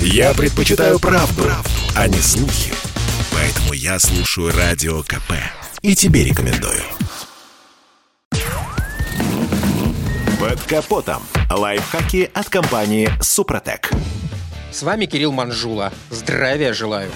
Я предпочитаю правду, правду, а не слухи. Поэтому я слушаю Радио КП. И тебе рекомендую. Под капотом. Лайфхаки от компании «Супротек». С вами Кирилл Манжула. Здравия желаю.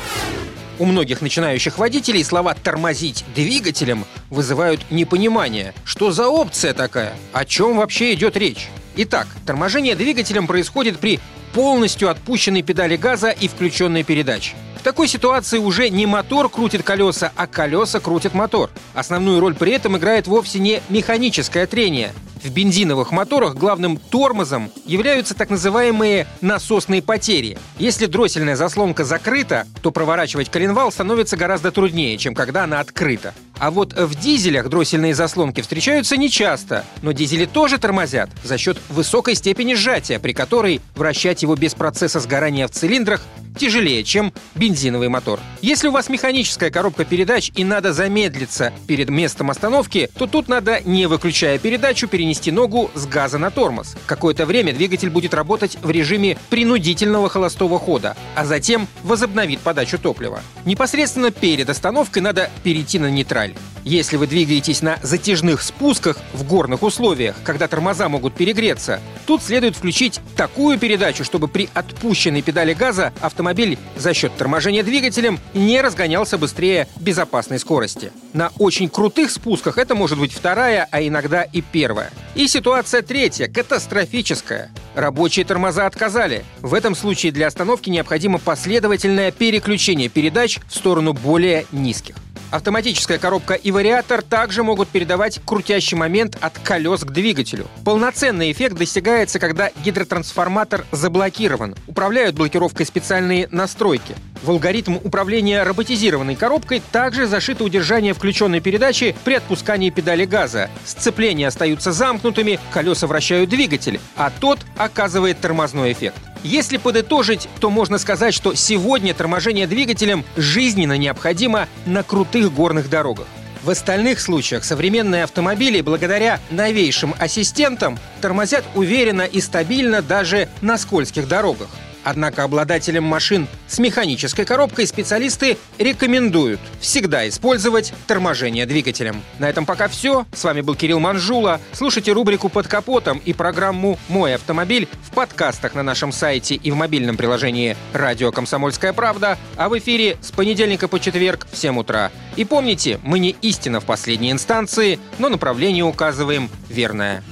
У многих начинающих водителей слова «тормозить двигателем» вызывают непонимание. Что за опция такая? О чем вообще идет речь? Итак, торможение двигателем происходит при полностью отпущенной педали газа и включенной передаче. В такой ситуации уже не мотор крутит колеса, а колеса крутят мотор. Основную роль при этом играет вовсе не механическое трение, в бензиновых моторах главным тормозом являются так называемые насосные потери. Если дроссельная заслонка закрыта, то проворачивать коленвал становится гораздо труднее, чем когда она открыта. А вот в дизелях дроссельные заслонки встречаются нечасто, но дизели тоже тормозят за счет высокой степени сжатия, при которой вращать его без процесса сгорания в цилиндрах тяжелее, чем бензиновый мотор. Если у вас механическая коробка передач и надо замедлиться перед местом остановки, то тут надо, не выключая передачу, перенести ногу с газа на тормоз. Какое-то время двигатель будет работать в режиме принудительного холостого хода, а затем возобновит подачу топлива. Непосредственно перед остановкой надо перейти на нейтраль. Если вы двигаетесь на затяжных спусках в горных условиях, когда тормоза могут перегреться, тут следует включить такую передачу, чтобы при отпущенной педали газа автомобиль за счет торможения двигателем не разгонялся быстрее безопасной скорости. На очень крутых спусках это может быть вторая, а иногда и первая. И ситуация третья, катастрофическая. Рабочие тормоза отказали. В этом случае для остановки необходимо последовательное переключение передач в сторону более низких. Автоматическая коробка и вариатор также могут передавать крутящий момент от колес к двигателю. Полноценный эффект достигается, когда гидротрансформатор заблокирован. Управляют блокировкой специальные настройки. В алгоритм управления роботизированной коробкой также зашито удержание включенной передачи при отпускании педали газа. Сцепления остаются замкнутыми, колеса вращают двигатель, а тот оказывает тормозной эффект. Если подытожить, то можно сказать, что сегодня торможение двигателем жизненно необходимо на крутых горных дорогах. В остальных случаях современные автомобили благодаря новейшим ассистентам тормозят уверенно и стабильно даже на скользких дорогах. Однако обладателям машин с механической коробкой специалисты рекомендуют всегда использовать торможение двигателем. На этом пока все. С вами был Кирилл Манжула. Слушайте рубрику «Под капотом» и программу «Мой автомобиль» в подкастах на нашем сайте и в мобильном приложении «Радио Комсомольская правда», а в эфире с понедельника по четверг в 7 утра. И помните, мы не истина в последней инстанции, но направление указываем верное.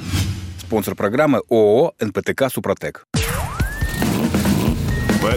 Спонсор программы ООО «НПТК Супротек».